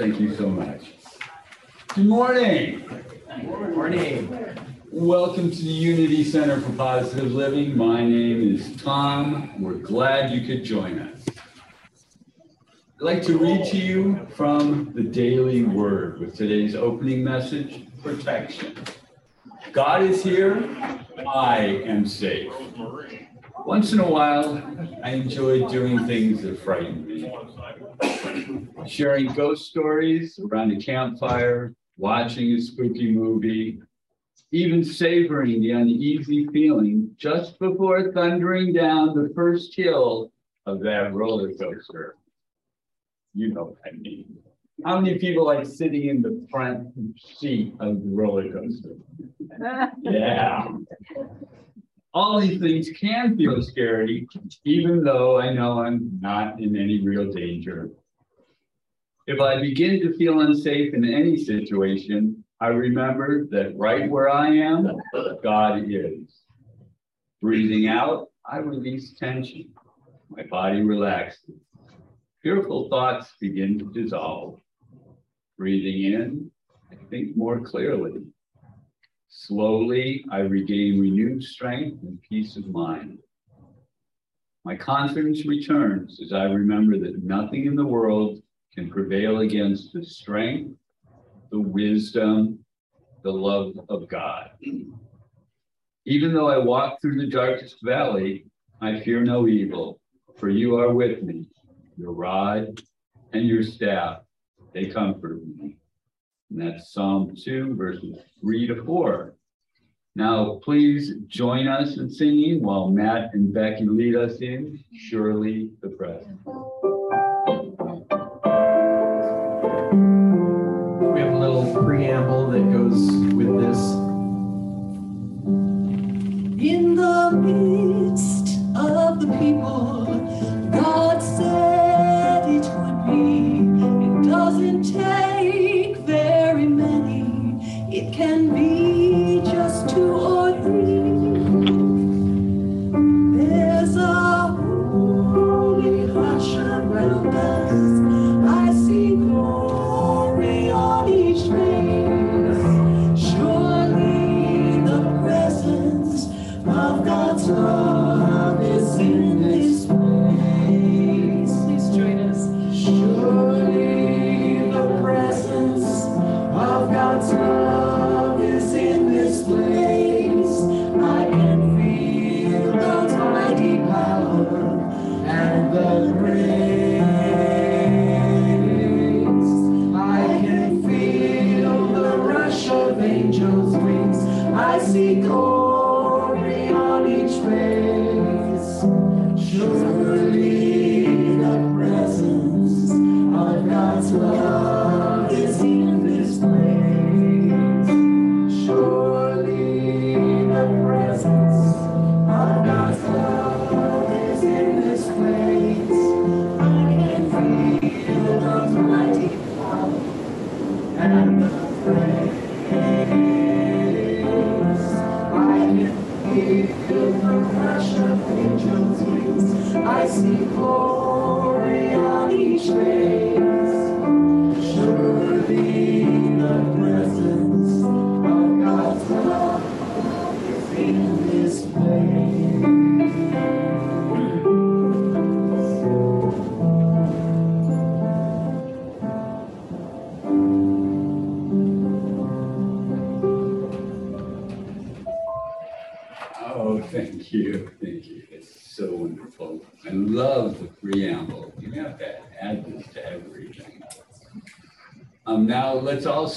Thank you so much. Good morning. Good morning. Welcome to the Unity Center for Positive Living. My name is Tom. We're glad you could join us. I'd like to read to you from the Daily Word with today's opening message protection. God is here. I am safe. Once in a while, I enjoy doing things that frighten me. Sharing ghost stories around a campfire, watching a spooky movie, even savoring the uneasy feeling just before thundering down the first hill of that roller coaster. You know what I mean. How many people like sitting in the front seat of the roller coaster? Yeah. All these things can feel scary, even though I know I'm not in any real danger. If I begin to feel unsafe in any situation, I remember that right where I am, God is. Breathing out, I release tension. My body relaxes. Fearful thoughts begin to dissolve. Breathing in, I think more clearly. Slowly, I regain renewed strength and peace of mind. My confidence returns as I remember that nothing in the world can prevail against the strength, the wisdom, the love of God. Even though I walk through the darkest valley, I fear no evil, for you are with me. Your rod and your staff, they comfort me. And that's Psalm 2, verses 3 to 4. Now, please join us in singing while Matt and Becky lead us in Surely the Presence. We have a little preamble that goes with this.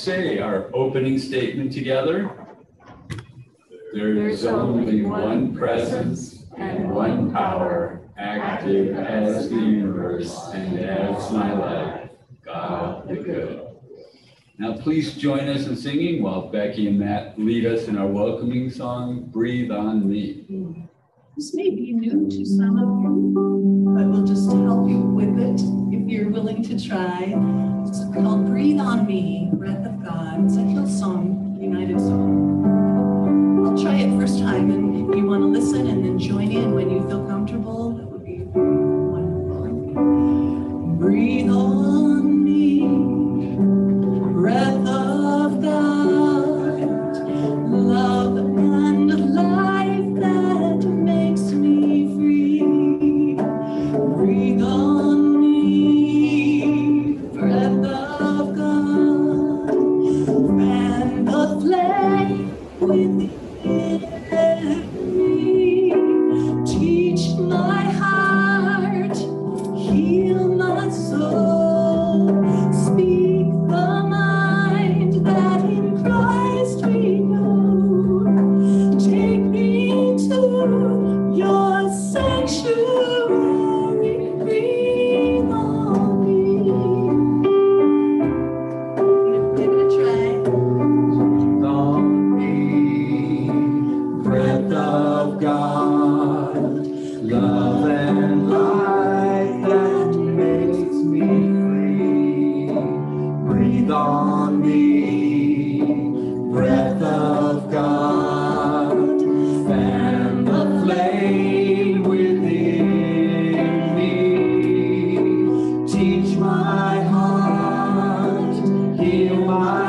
Say our opening statement together. There's only one presence and one power active as the universe and as my life, God the good. Now please join us in singing while Becky and Matt lead us in our welcoming song, Breathe on Me. This may be new to some of you, but we'll just help you with it if you're willing to try. It's called Breathe on Me, Breath of God. It's a Hillsong United song. I'll try it first time, and if you want to listen and then join in when you feel comfortable, my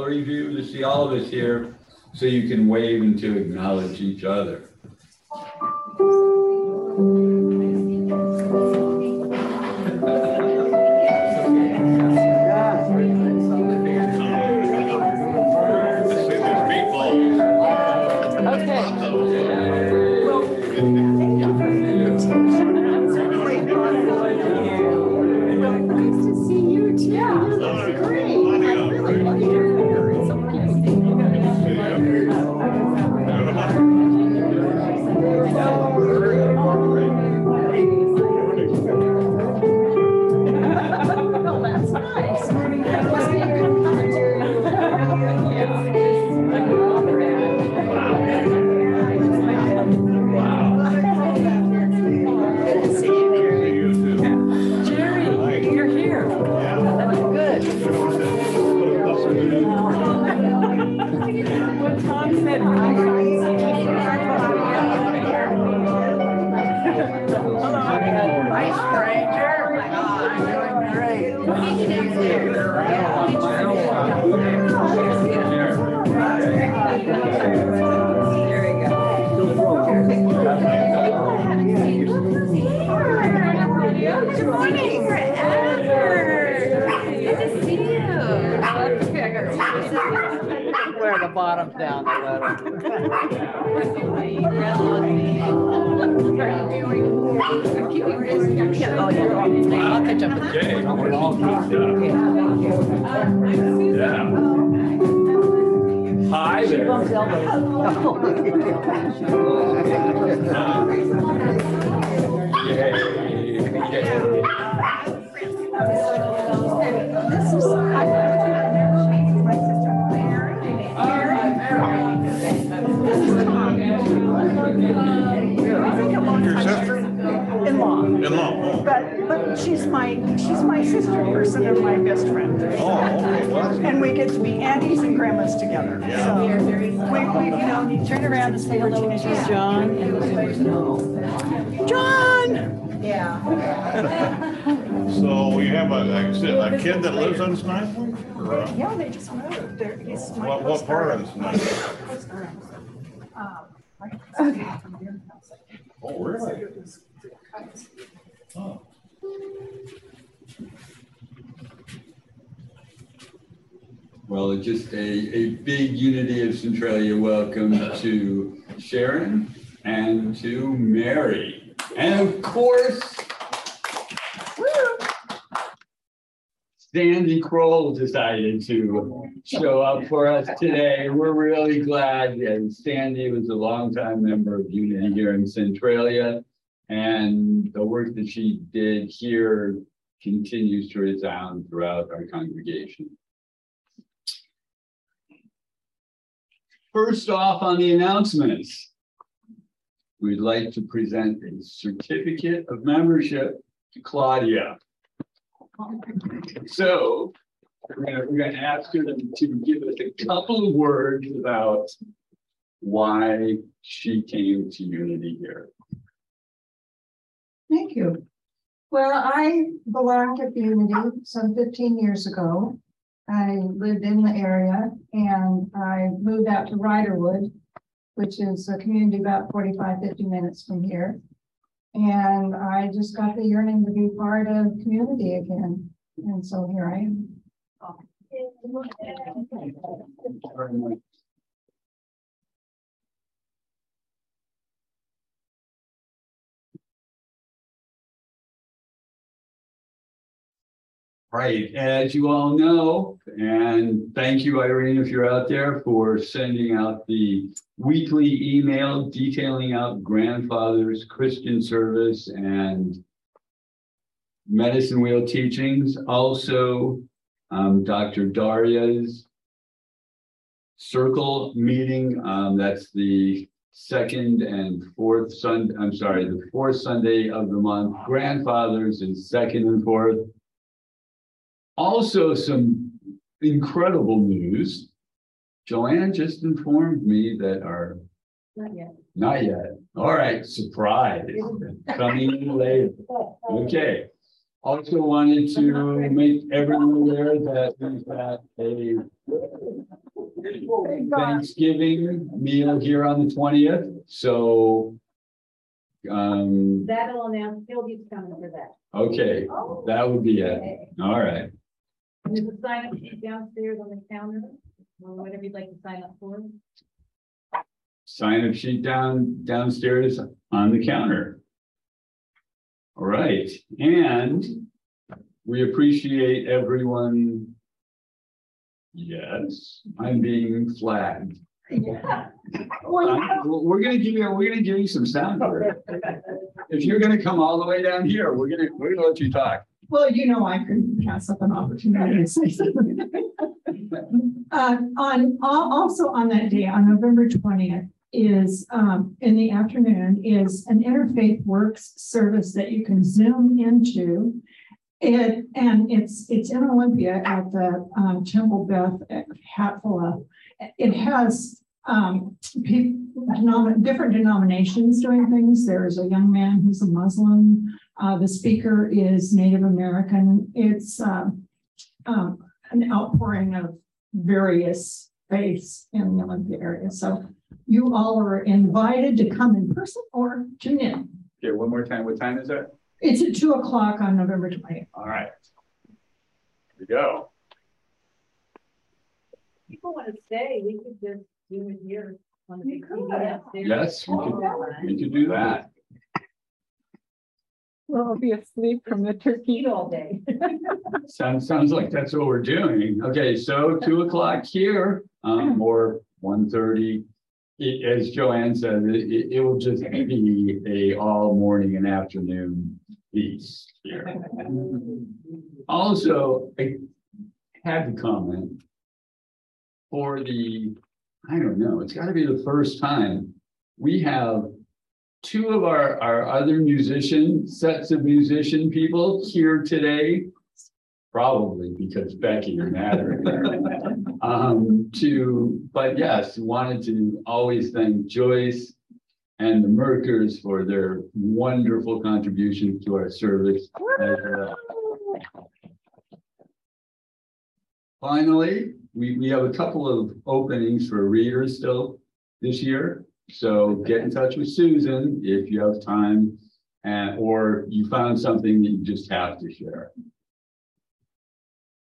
Review to see all of us here so you can wave and to acknowledge each other. But, but she's my, she's my sister person and my best friend. Oh, okay, And we get to be aunties and grandmas together, Yeah. so. We, we, you know, you turn around and say hello to John. John! Yeah. so you have a, like I said, a kid that lives on Snipe? Or, uh, Yeah, they just moved. They're, he's my What, what part of Snipe? co-star. Um, right across the street from your house. Oh, really? It was the cuts. Oh. Well, just a, a big unity of Centralia welcome to Sharon and to Mary. And of course, Sandy Kroll decided to show up for us today. We're really glad. And Sandy was a longtime member of Unity here in Centralia. And the work that she did here continues to resound throughout our congregation. First off, on the announcements, we'd like to present a certificate of membership to Claudia. So we're gonna, ask her to, to give us a couple of words about why she came to Unity here. Thank you. Well, I belonged to Unity some fifteen years ago. I lived in the area and I moved out to Riderwood, which is a community about 45, 50 minutes from here. And I just got the yearning to be part of community again. And so here I am. Right, as you all know, and thank you, Irene, if you're out there for sending out the weekly email detailing out grandfather's Christian service and medicine wheel teachings. Also, um, Dr. Daria's circle meeting, um, that's the second and fourth Sun, I'm sorry, the fourth Sunday of the month. Grandfathers is second and fourth. Also, some incredible news. Joanne just informed me that our. Not yet. Not yet. All right, surprise. Coming in later. Okay. Also wanted to make everyone aware that we've got a Thanksgiving meal here on the twentieth, so. Um, That'll announce, Philby's coming for that. okay, that would be it. Okay. All right. There's a sign up sheet downstairs on the counter, or whatever you'd like to sign up for. sign up sheet down downstairs on the counter. All right, and we appreciate everyone. Yes, I'm being flagged. I'm- We're gonna give you, we're gonna give you some sound. If you're gonna come all the way down here, we're gonna, we're gonna let you talk. Well, you know, I couldn't pass up an opportunity to say something. Uh, on, also on that day, on November twentieth, is, um, in the afternoon, is an interfaith works service that you can zoom into. It, and it's, it's in Olympia at the, um, Temple Beth at Hatfiloh. It has, um, people, different denominations doing things. There's a young man who's a Muslim. Uh, the speaker is Native American. It's, um, um, an outpouring of various faiths in the Olympia area. So you all are invited to come in person or tune in. Okay, one more time. What time is that? It's at two o'clock on November twentieth. All right. Here we go. People want to stay, we could just do it here. on the You could. Yes, we could, we could do that. Well, be asleep from the turkey all day. Sounds, sounds like that's what we're doing. Okay, so two o'clock here, um, or one thirty. It, as Joanne said, it, it, will just be a all morning and afternoon piece here. Also, I had to comment. For the, I don't know, it's gotta be the first time, we have two of our, our other musician, sets of musician people here today. Probably because Becky and Matt are here. Um, to, but yes, wanted to always thank Joyce and the Merkers for their wonderful contributions to our service. Finally, we, we have a couple of openings for readers still this year. So get in touch with Susan if you have time and, or you found something that you just have to share.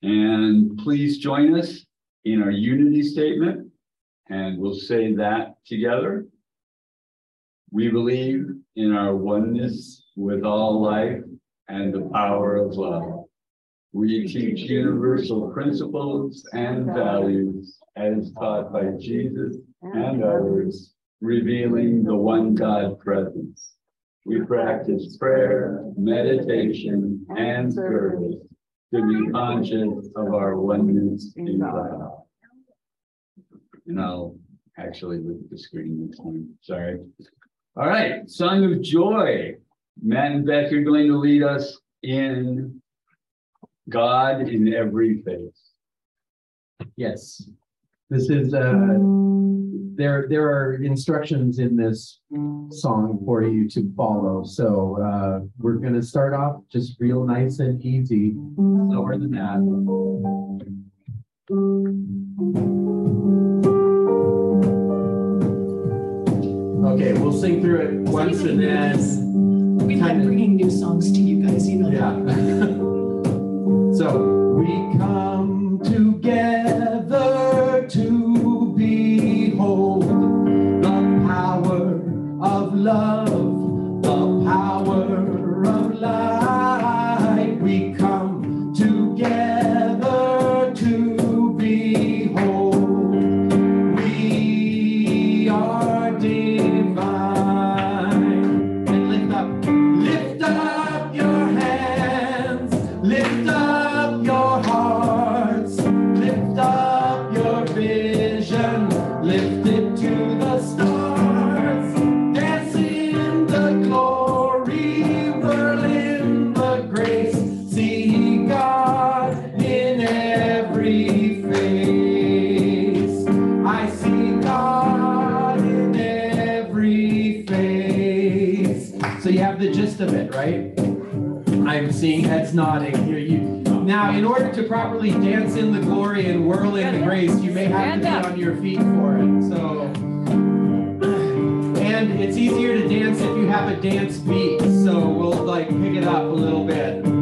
And please join us in our unity statement and we'll say that together. We believe in our oneness with all life and the power of love. We teach universal principles and values as taught by Jesus and others, revealing the one God presence. We practice prayer, meditation, and service to be conscious of our oneness in God. And I'll actually look at the screen next time, sorry. All right, Song of Joy. Matt and Beck are going to lead us in God in every face. Yes, this is, uh, there, there are instructions in this song for you to follow. So, uh, we're gonna start off just real nice and easy, lower than that. Okay, we'll sing through it once and then We like bringing new songs to you guys, you know. Yeah. So seeing heads nodding here. You now, in order to properly dance in the glory and whirl in the grace, you may have to be on your feet for it. So, and it's easier to dance if you have a dance beat. So we'll like pick it up a little bit.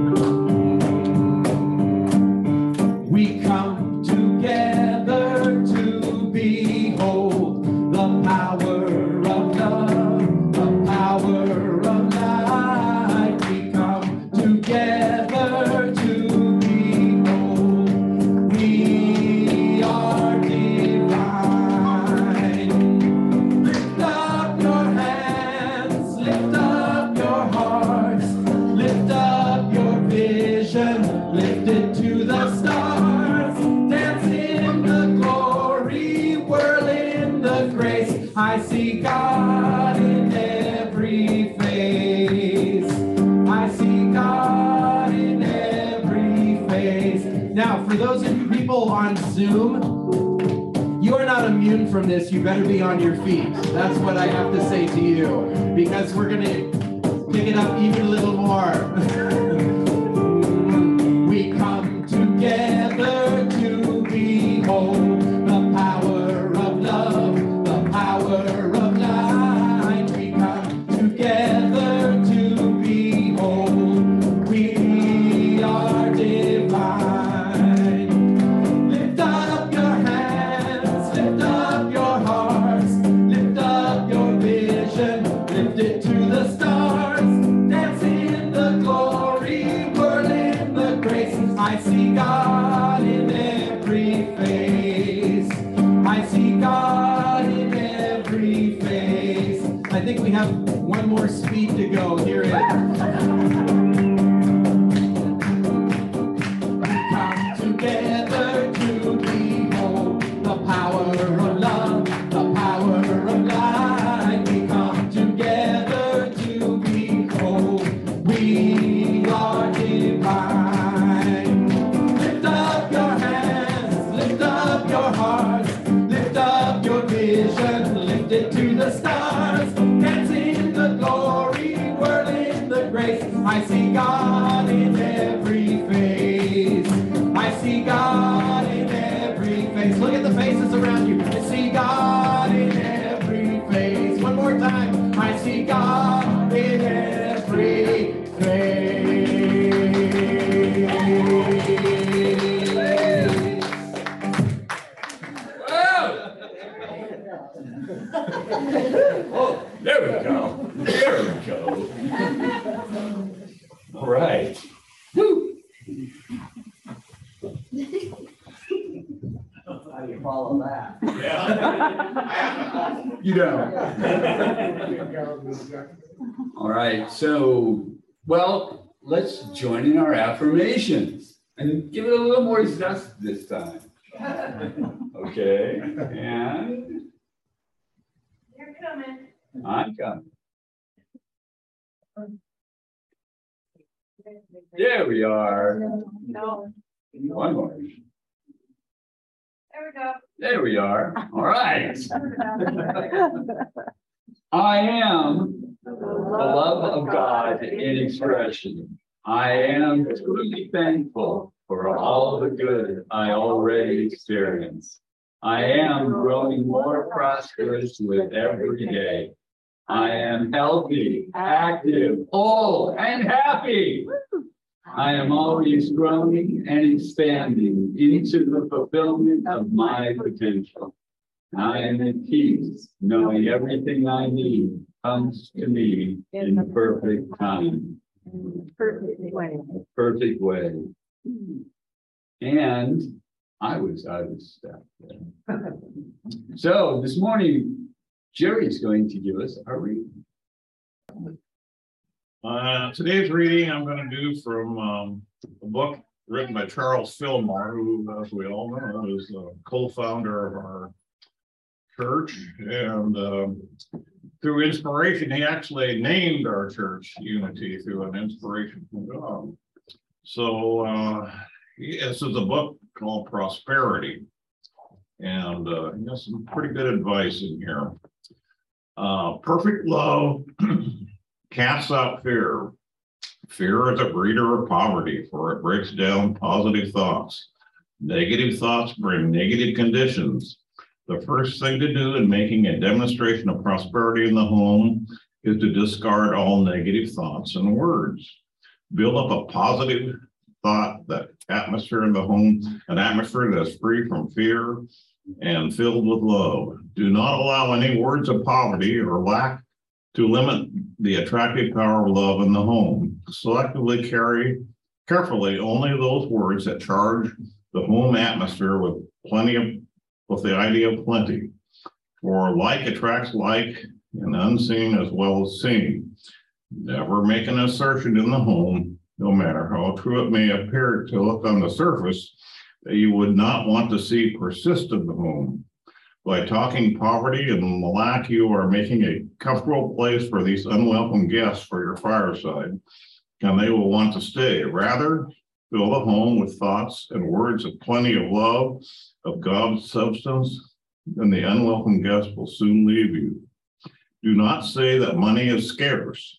From this. You better be on your feet. That's what I have to say to you. Because we're gonna Pick it up even a little more. let's in our affirmations and give it a little more zest this time. Okay, and You're coming. I'm coming. There we are. No, One more. there we go. There we are. All right. I am the love of God in expression. I am truly thankful for all the good I already experience. I am growing more prosperous with every day. I am healthy, active, whole, and happy. I am always growing and expanding into the fulfillment of my potential. I am at peace, knowing everything I need comes to me in perfect time, Perfect way. perfect way. And I was out of step there. So this morning, Jerry is going to give us a reading. Uh, today's reading I'm gonna do from, um, a book written by Charles Fillmore, who, as we all know, is a co-founder of our church. And, um, through inspiration, he actually named our church Unity through an inspiration from God. So, uh, this is a book called Prosperity. And, uh, he has some pretty good advice in here. Uh, perfect love casts out fear. Fear is a breeder of poverty, for it breaks down positive thoughts. Negative thoughts bring negative conditions. The first thing to do in making a demonstration of prosperity in the home is to discard all negative thoughts and words. Build up a positive thought, that atmosphere in the home, an atmosphere that's free from fear and filled with love. Do not allow any words of poverty or lack to limit the attractive power of love in the home. Selectively carry carefully only those words that charge the home atmosphere with plenty of, with the idea of plenty. For like attracts like and unseen as well as seen. Never make an assertion in the home, no matter how true it may appear to look on the surface, that you would not want to see persist in the home. By talking poverty and lack, you are making a comfortable place for these unwelcome guests for your fireside. And they will want to stay. Rather, fill the home with thoughts and words of plenty of love, of God's substance, and the unwelcome guest will soon leave you. Do not say that money is scarce.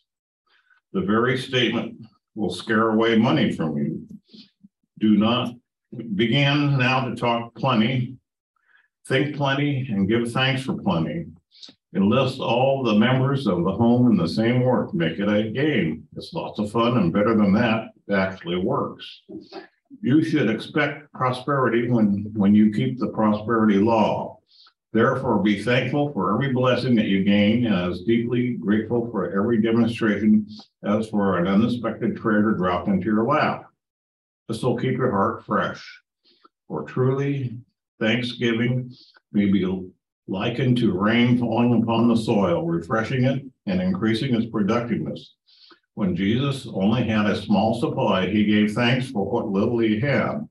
The very statement will scare away money from you. Do not begin now to talk plenty. Think plenty and give thanks for plenty. Enlist all the members of the home in the same work. Make it a game. It's lots of fun and better than that, it actually works. You should expect prosperity when, when you keep the prosperity law. Therefore, be thankful for every blessing that you gain as deeply grateful for every demonstration as for an unexpected treasure dropped into your lap. This will keep your heart fresh. For truly, thanksgiving may be likened to rain falling upon the soil, refreshing it and increasing its productiveness. When Jesus only had a small supply, he gave thanks for what little he had.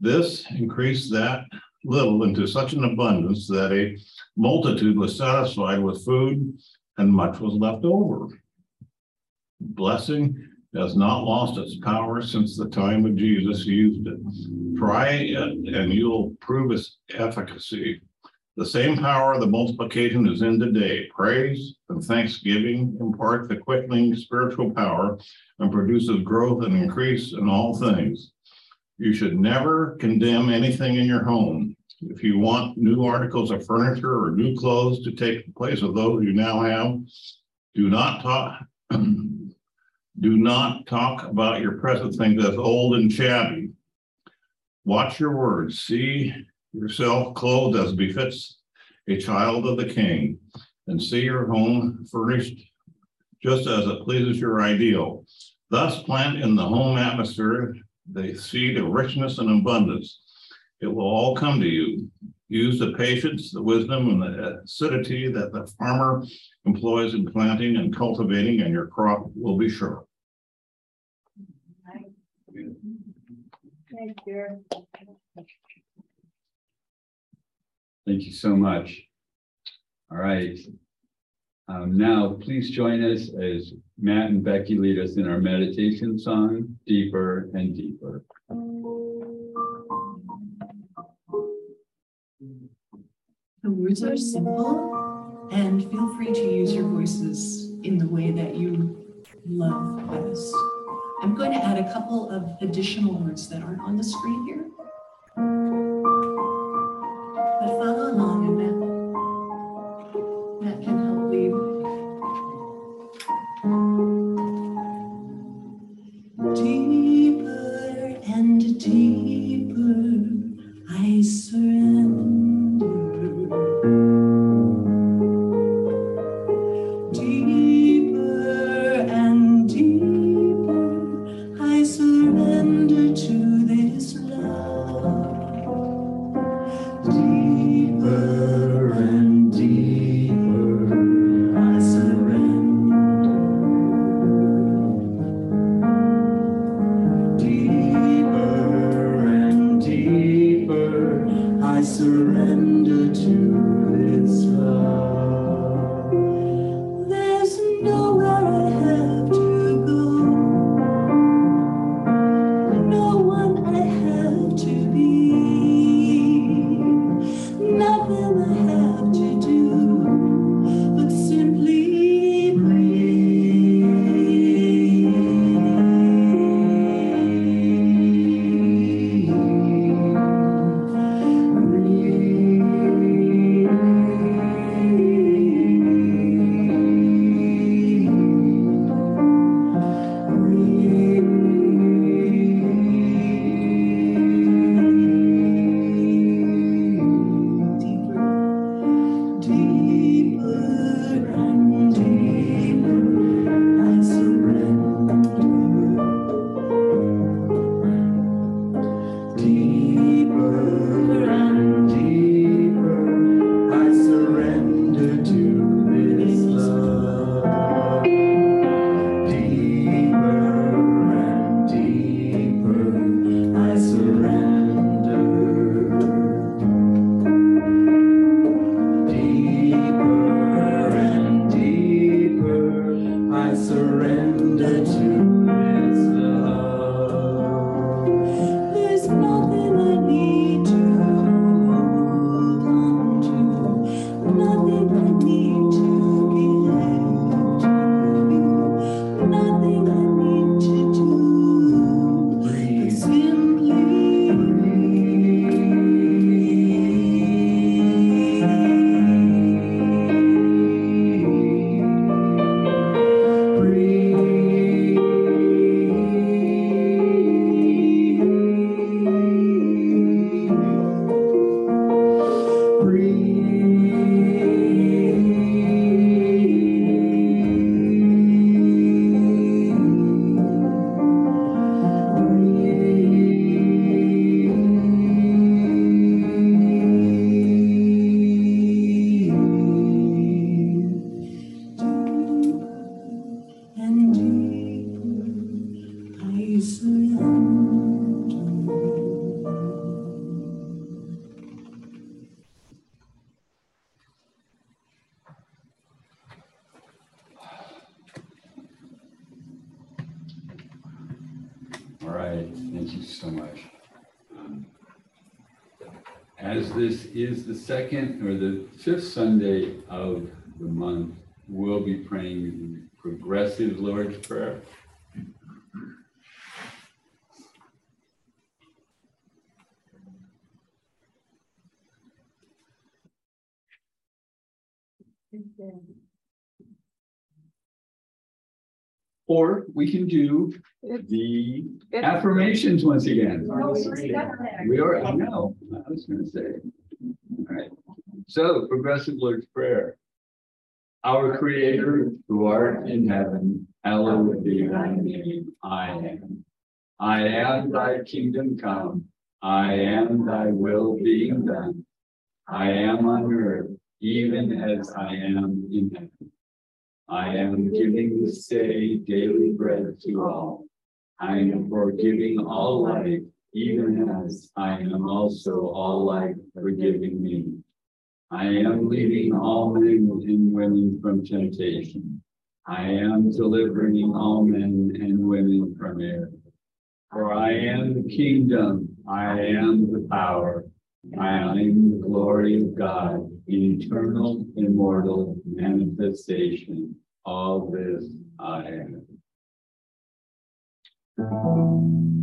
This increased that little into such an abundance that a multitude was satisfied with food and much was left over. Blessing has not lost its power since the time of Jesus used it. Try it and you'll prove its efficacy. The same power of the multiplication is in today. Praise and thanksgiving impart the quickening spiritual power and produces growth and increase in all things. You should never condemn anything in your home. If you want new articles of furniture or new clothes to take the place of those you now have, do not talk. Do not talk about your present things as old and shabby. Watch your words. See yourself clothed as befits a child of the king, and see your home furnished just as it pleases your ideal. Thus, plant in the home atmosphere the seed of richness and abundance. It will all come to you. Use the patience, the wisdom, and the acidity that the farmer employs in planting and cultivating, and your crop will be sure. Thank you. Thank you so much. All right. Um, now, please join us as Matt and Becky lead us in our meditation song, Deeper and Deeper. The words are simple and feel free to use your voices in the way that you love best. I'm going to add a couple of additional words that aren't on the screen here. Second or the fifth Sunday of the month, we'll be praying the progressive Lord's Prayer. Or we can do the affirmations once again. We are, I know, I was gonna say. Right, so progressive Lord's Prayer. Our Creator, who art in heaven, hallowed be thy name, I am. I am thy kingdom come, I am thy will being done. I am on earth, even as I am in heaven. I am giving this day daily bread to all. I am forgiving all life, even as I am also all life forgiving me. I am leading all men and women from temptation. I am delivering all men and women from error. For I am the kingdom, I am the power, I am the glory of God, eternal, immortal manifestation. All this I am.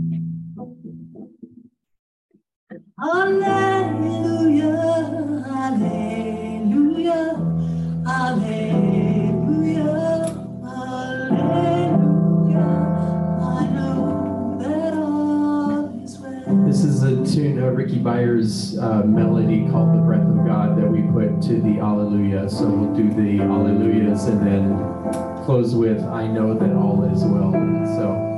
This is a tune of Rickie Byars' uh, melody called The Breath of God that we put to the Alleluia. So we'll do the Alleluias and then close with I know that all is well. So.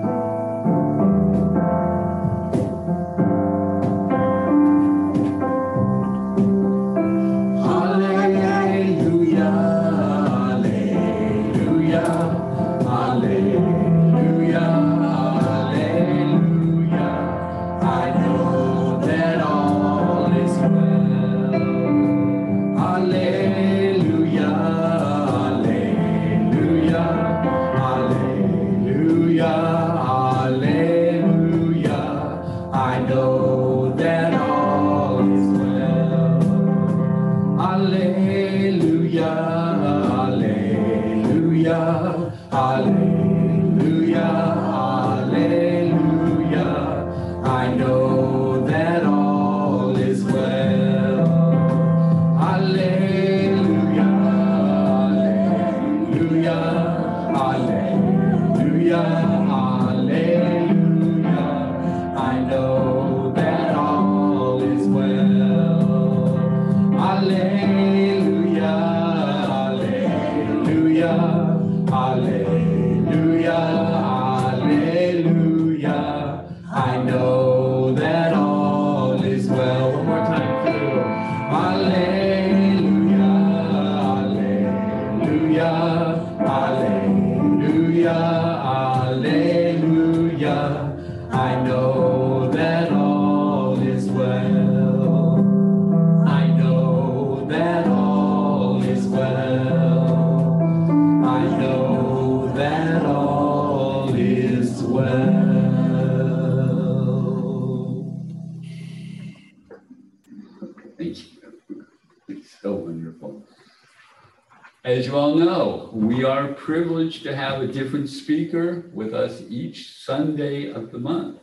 As you all know, we are privileged to have a different speaker with us each Sunday of the month.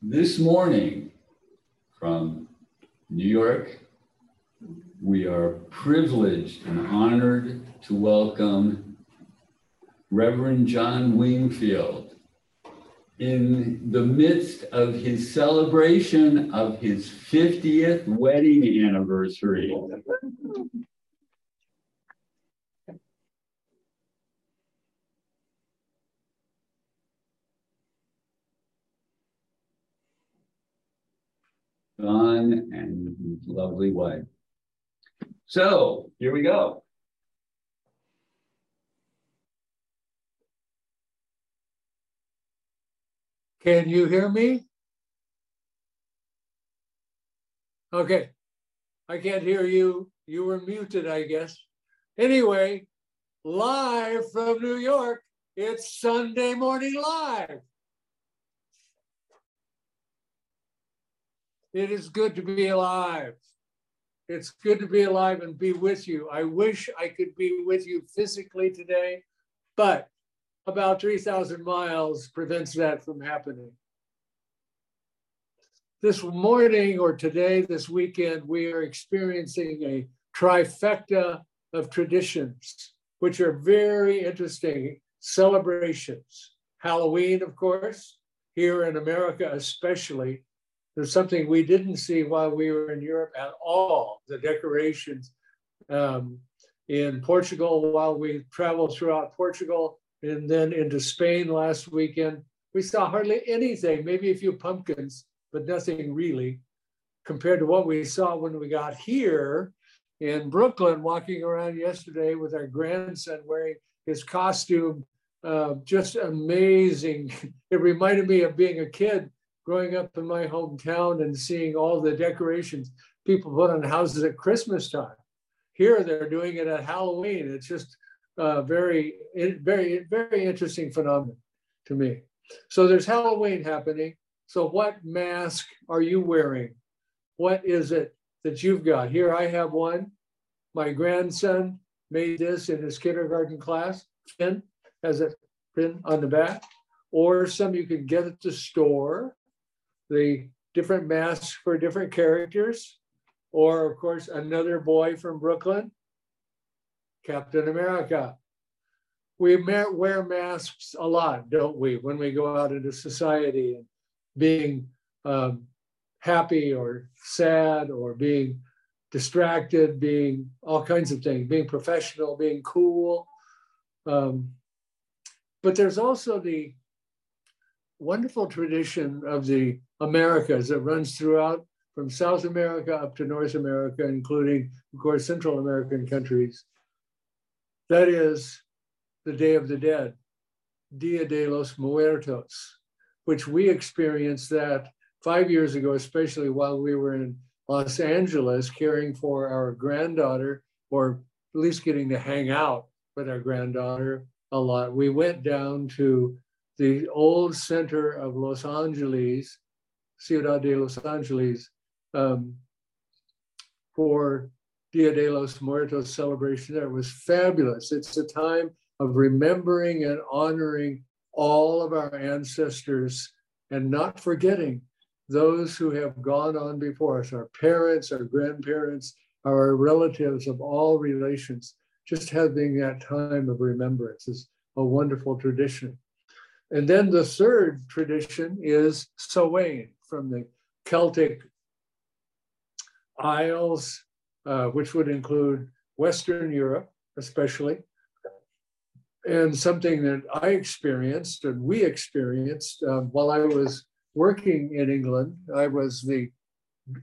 This morning, from New York, we are privileged and honored to welcome Reverend John Wingfield in the midst of his celebration of his 50th wedding anniversary. John and lovely wife. So here we go. Can you hear me? Okay. I can't hear you. You were muted, I guess. Anyway, live from New York, it's Sunday Morning Live. It is good to be alive. It's good to be alive and be with you. I wish I could be with you physically today, but about 3,000 miles prevents that from happening. This morning or today, this weekend, we are experiencing a trifecta of traditions, which are very interesting celebrations. Halloween, of course, here in America, especially. There's something we didn't see while we were in Europe at all the decorations um, in Portugal while we traveled throughout Portugal and then into Spain last weekend. We saw hardly anything, maybe a few pumpkins, but nothing really compared to what we saw when we got here in Brooklyn, walking around yesterday with our grandson wearing his costume. Uh, just amazing. It reminded me of being a kid growing up in my hometown and seeing all the decorations people put on houses at Christmas time. Here they're doing it at Halloween. It's just uh, very, very, very interesting phenomenon to me. So there's Halloween happening. So what mask are you wearing? What is it that you've got? Here I have one. My grandson made this in his kindergarten class. Finn has a pin on the back. Or some you can get at the store the different masks for different characters, or of course, another boy from Brooklyn, Captain America. We wear masks a lot, don't we, when we go out into society and being um, happy or sad or being distracted, being all kinds of things, being professional, being cool. Um, but there's also the wonderful tradition of the Americas that runs throughout from South America up to North America, including, of course, Central American countries. That is the Day of the Dead, Dia de los Muertos, which we experienced that five years ago, especially while we were in Los Angeles caring for our granddaughter, or at least getting to hang out with our granddaughter a lot. We went down to the old center of Los Angeles Ciudad de Los Angeles um, for Dia de los Muertos celebration there. It was fabulous. It's a time of remembering and honoring all of our ancestors and not forgetting those who have gone on before us, our parents, our grandparents, our relatives of all relations. Just having that time of remembrance is a wonderful tradition. And then the third tradition is Samhain from the Celtic Isles, uh, which would include Western Europe, especially. And something that I experienced and we experienced uh, while I was working in England, I was the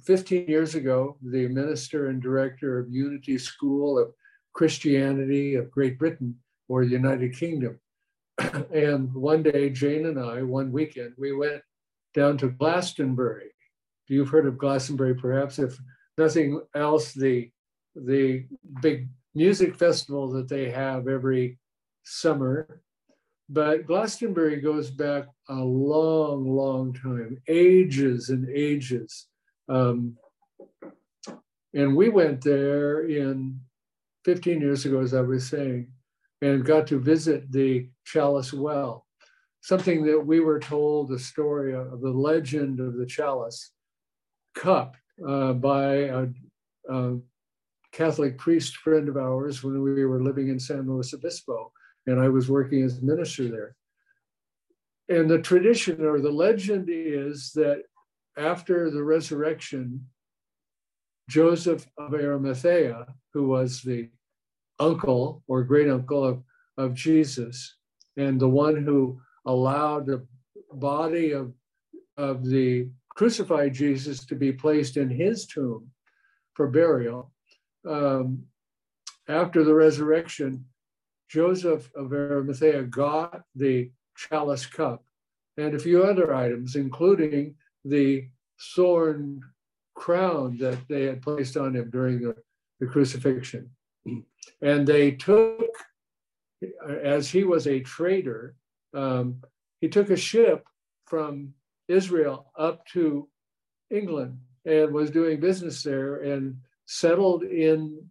15 years ago, the minister and director of Unity School of Christianity of Great Britain or the United Kingdom. and one day, Jane and I, one weekend, we went down to Glastonbury. You've heard of Glastonbury, perhaps, if nothing else, the, the big music festival that they have every summer. But Glastonbury goes back a long, long time, ages and ages. Um, and we went there in 15 years ago, as I was saying, and got to visit the Chalice Well something that we were told the story of the legend of the chalice cup uh, by a, a, Catholic priest friend of ours when we were living in San Luis Obispo, and I was working as minister there. And the tradition or the legend is that after the resurrection, Joseph of Arimathea, who was the uncle or great uncle of, of Jesus, and the one who allowed the body of, of the crucified Jesus to be placed in his tomb for burial. Um, after the resurrection, Joseph of Arimathea got the chalice cup and a few other items, including the thorn crown that they had placed on him during the, the crucifixion. And they took, as he was a trader, um, he took a ship from Israel up to England and was doing business there and settled in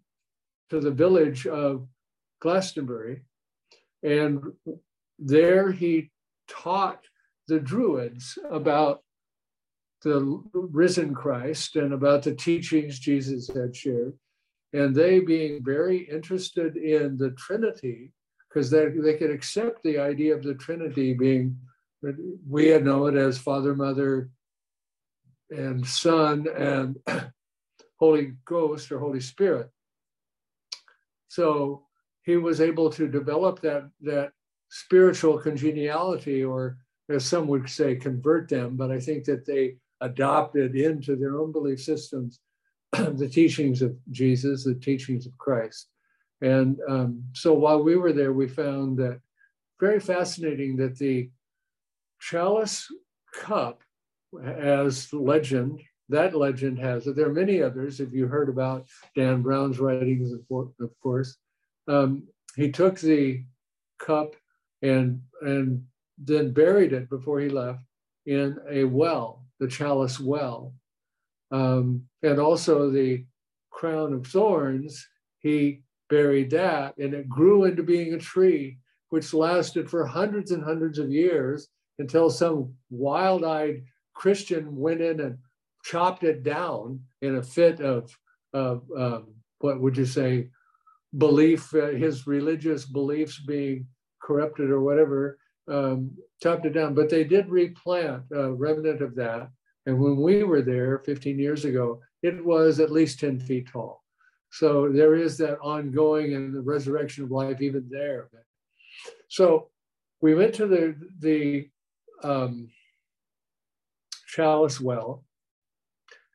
to the village of Glastonbury. And there he taught the Druids about the risen Christ and about the teachings Jesus had shared. And they being very interested in the Trinity, because they, they could accept the idea of the Trinity being, we had known it as Father, Mother, and Son, and Holy Ghost or Holy Spirit. So he was able to develop that, that spiritual congeniality, or as some would say, convert them. But I think that they adopted into their own belief systems the teachings of Jesus, the teachings of Christ. And um, so while we were there, we found that very fascinating that the chalice cup, as legend, that legend has it. There are many others. If you heard about Dan Brown's writings, of course, um, he took the cup and and then buried it before he left in a well, the chalice well, um, and also the crown of thorns. He buried that, and it grew into being a tree, which lasted for hundreds and hundreds of years until some wild-eyed Christian went in and chopped it down in a fit of, of um, what would you say, belief, uh, his religious beliefs being corrupted or whatever, um, chopped it down. But they did replant a remnant of that. And when we were there 15 years ago, it was at least 10 feet tall. So there is that ongoing and the resurrection of life even there. So we went to the the um, chalice well,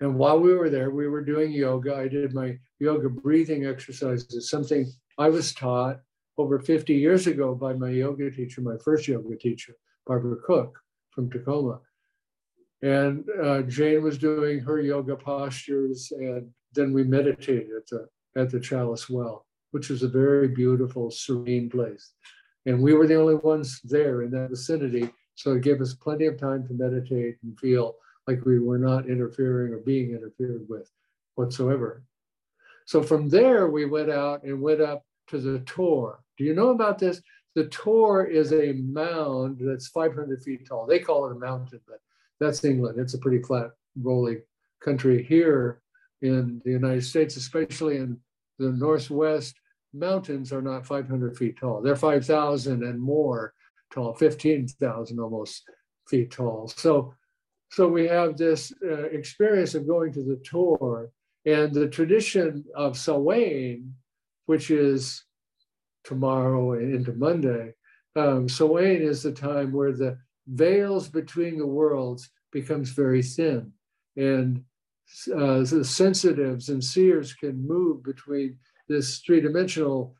and while we were there, we were doing yoga. I did my yoga breathing exercises, something I was taught over 50 years ago by my yoga teacher, my first yoga teacher, Barbara Cook from Tacoma. And uh, Jane was doing her yoga postures, and then we meditated at the, at the Chalice Well, which is a very beautiful, serene place. And we were the only ones there in that vicinity. So it gave us plenty of time to meditate and feel like we were not interfering or being interfered with whatsoever. So from there, we went out and went up to the Tor. Do you know about this? The Tor is a mound that's 500 feet tall. They call it a mountain, but that's England. It's a pretty flat, rolling country. Here in the United States, especially in the Northwest, mountains are not 500 feet tall. They're 5,000 and more tall, 15,000 almost feet tall. So so we have this uh, experience of going to the Tor and the tradition of Samhain, which is tomorrow and into Monday. Um, Samhain is the time where the veils between the worlds becomes very thin. And uh, the sensitives and seers can move between this three-dimensional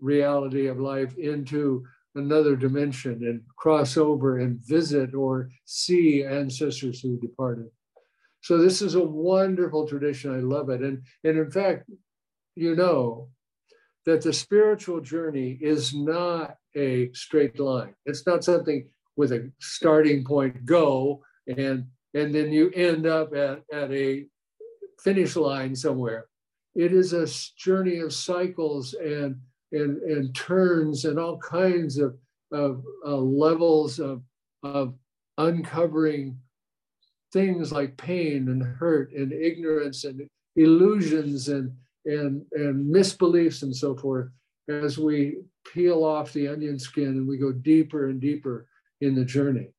reality of life into another dimension and cross over and visit or see ancestors who departed. So this is a wonderful tradition. I love it. And, and in fact, you know that the spiritual journey is not a straight line. It's not something with a starting point, go, and, and then you end up at, at a finish line somewhere. It is a journey of cycles and and, and turns and all kinds of, of uh, levels of, of uncovering things like pain and hurt and ignorance and illusions and, and, and misbeliefs and so forth as we peel off the onion skin and we go deeper and deeper in the journey.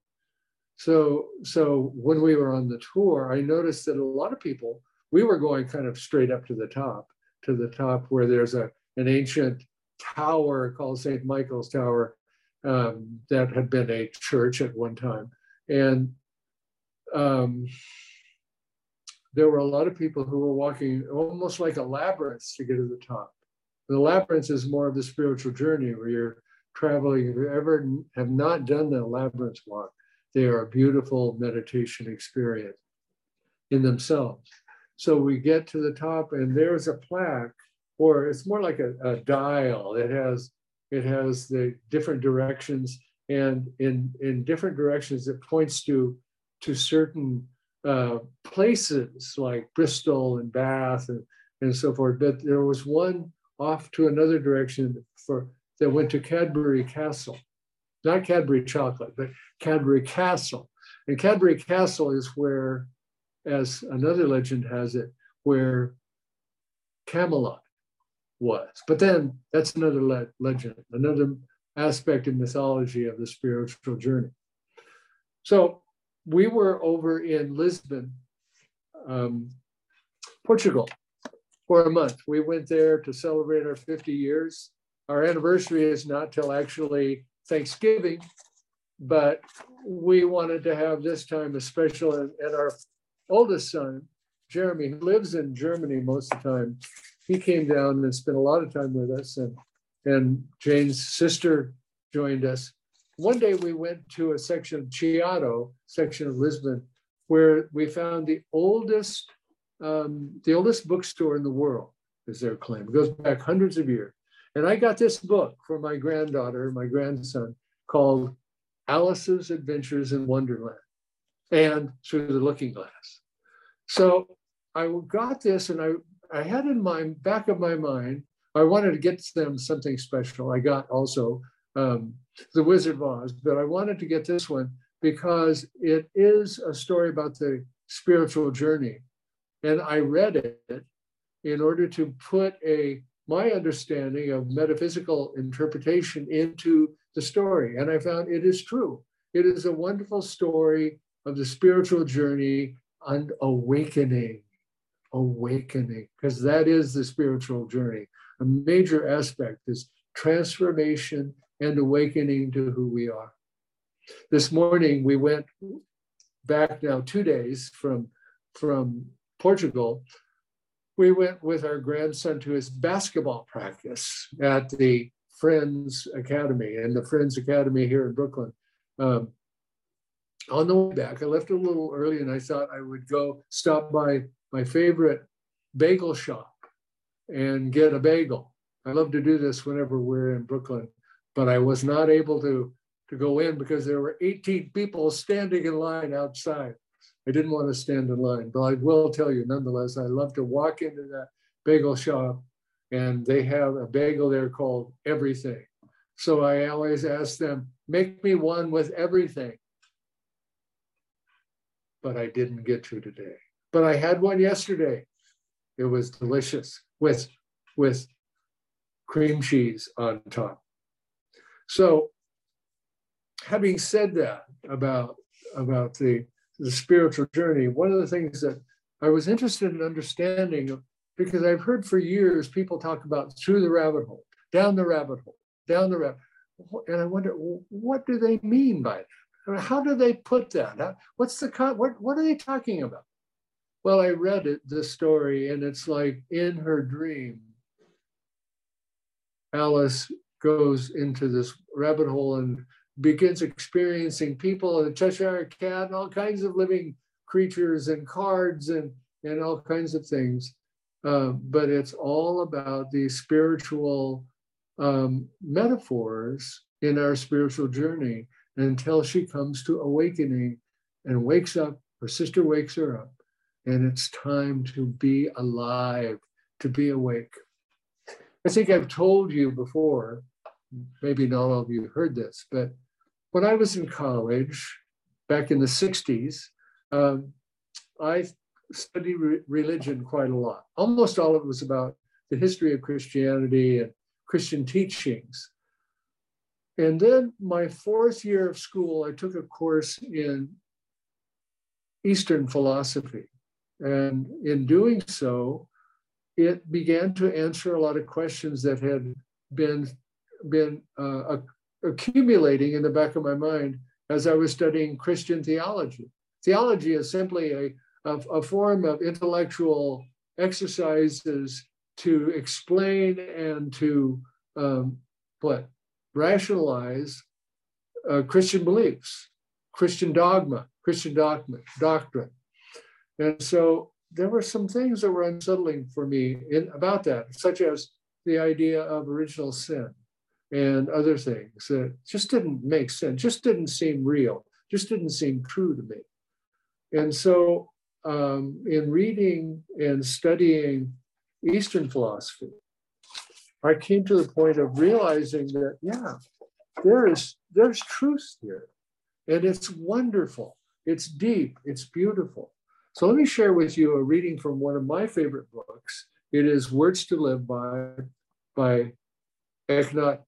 So, so when we were on the Tor, I noticed that a lot of people, we were going kind of straight up to the top, to the top where there's a, an ancient tower called St. Michael's Tower um, that had been a church at one time. And um, there were a lot of people who were walking almost like a labyrinth to get to the top. The labyrinth is more of the spiritual journey where you're traveling. If you ever have not done the labyrinth walk, they are a beautiful meditation experience in themselves. So we get to the top, and there's a plaque or it's more like a, a dial. It has it has the different directions, and in in different directions, it points to to certain uh, places like Bristol and Bath and, and so forth. But there was one off to another direction for that went to Cadbury Castle, not Cadbury chocolate, but Cadbury Castle. And Cadbury Castle is where, as another legend has it, where Camelot was. But then that's another le- legend, another aspect of mythology of the spiritual journey. So we were over in Lisbon, um, Portugal, for a month. We went there to celebrate our 50 years. Our anniversary is not till actually Thanksgiving, but we wanted to have this time a special, and, our oldest son, Jeremy, who lives in Germany most of the time, he came down and spent a lot of time with us. And, and Jane's sister joined us. One day we went to a section of Chiado, section of Lisbon, where we found the oldest, um, the oldest bookstore in the world, is their claim. It goes back hundreds of years. And I got this book for my granddaughter, my grandson, called Alice's Adventures in Wonderland and Through the Looking Glass. So I got this and I, I had in my back of my mind, I wanted to get them something special. I got also um, The Wizard of Oz, but I wanted to get this one because it is a story about the spiritual journey. And I read it in order to put a my understanding of metaphysical interpretation into the story. And I found it is true. It is a wonderful story of the spiritual journey and awakening. Awakening, because that is the spiritual journey. A major aspect is transformation and awakening to who we are. This morning we went back now two days from, from Portugal. We went with our grandson to his basketball practice at the Friends Academy and the Friends Academy here in Brooklyn. Um, on the way back, I left a little early and I thought I would go stop by my favorite bagel shop and get a bagel. I love to do this whenever we're in Brooklyn but I was not able to, to go in because there were 18 people standing in line outside. I didn't want to stand in line, but I will tell you nonetheless, I love to walk into that bagel shop and they have a bagel there called everything. So I always ask them, make me one with everything. But I didn't get to today. But I had one yesterday. It was delicious with, with cream cheese on top. So, having said that about about the the spiritual journey, one of the things that I was interested in understanding because I've heard for years people talk about through the rabbit hole, down the rabbit hole, down the rabbit, and I wonder what do they mean by that? How do they put that? What's the what what are they talking about? Well, I read it, the story, and it's like in her dream, Alice goes into this rabbit hole and begins experiencing people and the Cheshire cat and all kinds of living creatures and cards and, and all kinds of things. Uh, but it's all about the spiritual um, metaphors in our spiritual journey until she comes to awakening and wakes up, her sister wakes her up, and it's time to be alive, to be awake. I think I've told you before maybe not all of you heard this, but when I was in college back in the 60s, um, I studied re- religion quite a lot. Almost all of it was about the history of Christianity and Christian teachings. And then my fourth year of school, I took a course in Eastern philosophy. And in doing so, it began to answer a lot of questions that had been been uh, accumulating in the back of my mind as I was studying Christian theology. Theology is simply a, a, a form of intellectual exercises to explain and to um, what rationalize uh, Christian beliefs, Christian dogma, Christian dogma, doctrine. And so there were some things that were unsettling for me in, about that, such as the idea of original sin and other things that just didn't make sense, just didn't seem real, just didn't seem true to me. And so um, in reading and studying Eastern philosophy, I came to the point of realizing that, yeah, there is there's truth here. And it's wonderful. It's deep. It's beautiful. So let me share with you a reading from one of my favorite books. It is Words to Live by, by Eknath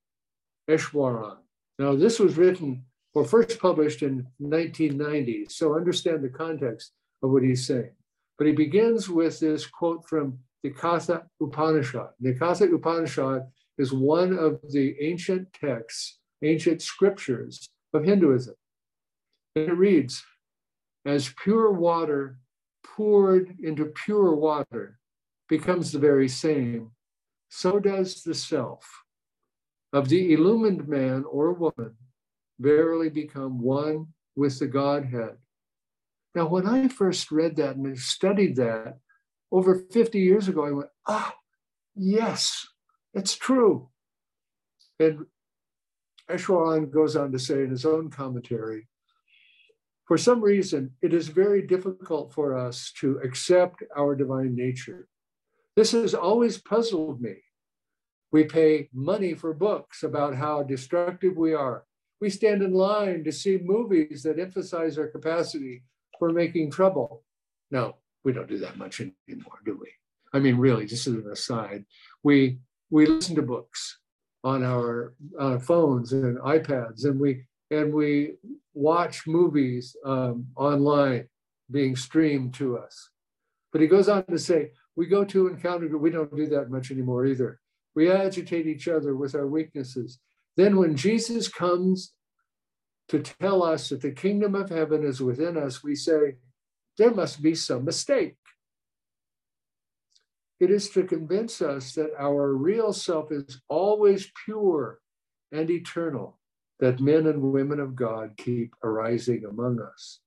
Easwaran. Now, this was written or first published in 1990, so understand the context of what he's saying. But he begins with this quote from the Katha Upanishad. The Katha Upanishad is one of the ancient texts, ancient scriptures of Hinduism. And it reads, as pure water poured into pure water becomes the very same, so does the self of the illumined man or woman verily become one with the Godhead. Now, when I first read that and studied that over 50 years ago, I went, ah, yes, it's true. And Easwaran goes on to say in his own commentary for some reason, it is very difficult for us to accept our divine nature. This has always puzzled me. We pay money for books about how destructive we are. We stand in line to see movies that emphasize our capacity for making trouble. No, we don't do that much anymore, do we? I mean, really, just as an aside, we we listen to books on our uh, phones and iPads, and we and we watch movies um, online being streamed to us. But he goes on to say, we go to encounter, we don't do that much anymore either. We agitate each other with our weaknesses. Then when Jesus comes to tell us that the kingdom of heaven is within us, we say, there must be some mistake. It is to convince us that our real self is always pure and eternal that men and women of God keep arising among us.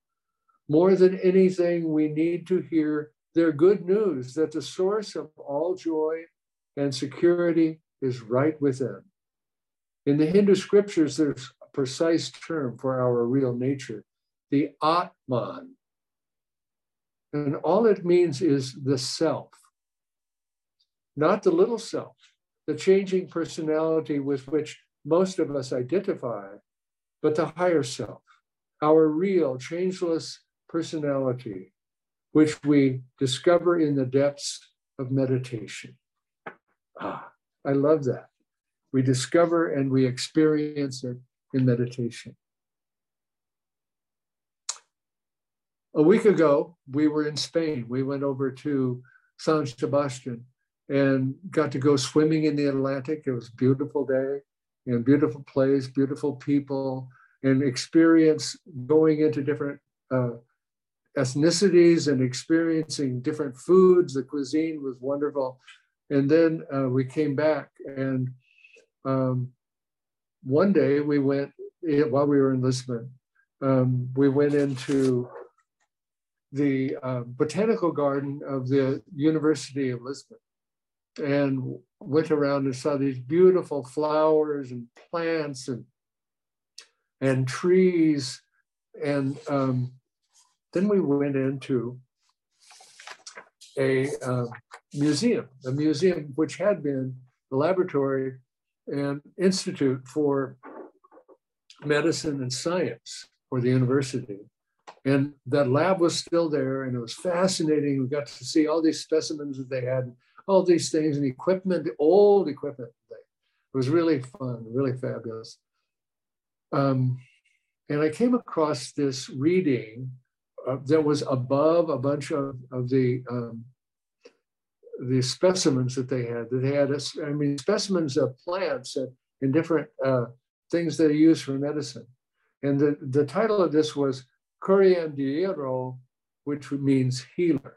More than anything, we need to hear their good news that the source of all joy and security is right within. In the Hindu scriptures, there's a precise term for our real nature, the Atman. And all it means is the self, not the little self, the changing personality with which most of us identify, but the higher self, our real, changeless personality, which we discover in the depths of meditation. Ah, I love that. We discover and we experience it in meditation. A week ago, we were in Spain. We went over to San Sebastian and got to go swimming in the Atlantic. It was a beautiful day and beautiful place, beautiful people, and experience going into different uh, ethnicities and experiencing different foods. The cuisine was wonderful. And then uh, we came back, and um, one day we went, eh, while we were in Lisbon, um, we went into the uh, botanical garden of the University of Lisbon and went around and saw these beautiful flowers and plants and and trees. And um, then we went into a uh, museum a museum which had been the laboratory and institute for medicine and science for the university and that lab was still there and it was fascinating we got to see all these specimens that they had all these things and equipment, old equipment. It was really fun, really fabulous. Um, and I came across this reading uh, that was above a bunch of, of the um, the specimens that they had. That they had, a, I mean, specimens of plants and, and different uh, things they use for medicine. And the, the title of this was Curandero, which means healer.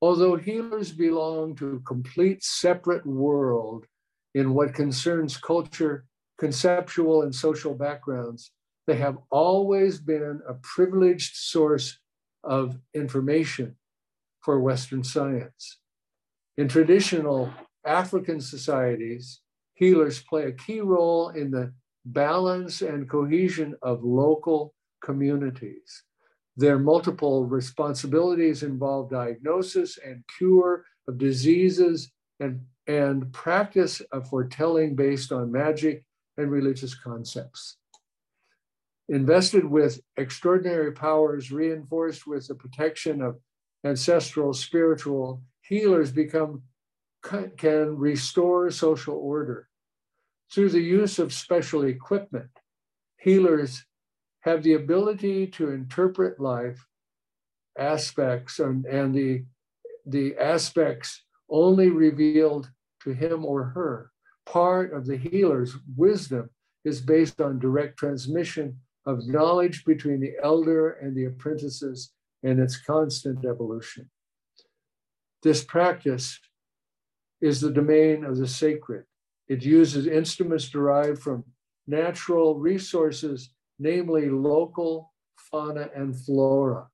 Although healers belong to a complete separate world in what concerns culture, conceptual, and social backgrounds, they have always been a privileged source of information for Western science. In traditional African societies, healers play a key role in the balance and cohesion of local communities. Their multiple responsibilities involve diagnosis and cure of diseases and, and practice of foretelling based on magic and religious concepts. Invested with extraordinary powers reinforced with the protection of ancestral spiritual healers become can restore social order. Through the use of special equipment healers have the ability to interpret life aspects and, and the the aspects only revealed to him or her. Part of the healer's wisdom is based on direct transmission of knowledge between the elder and the apprentices and its constant evolution this practice is the domain of the sacred. It uses instruments derived from natural resources, namely local fauna and flora.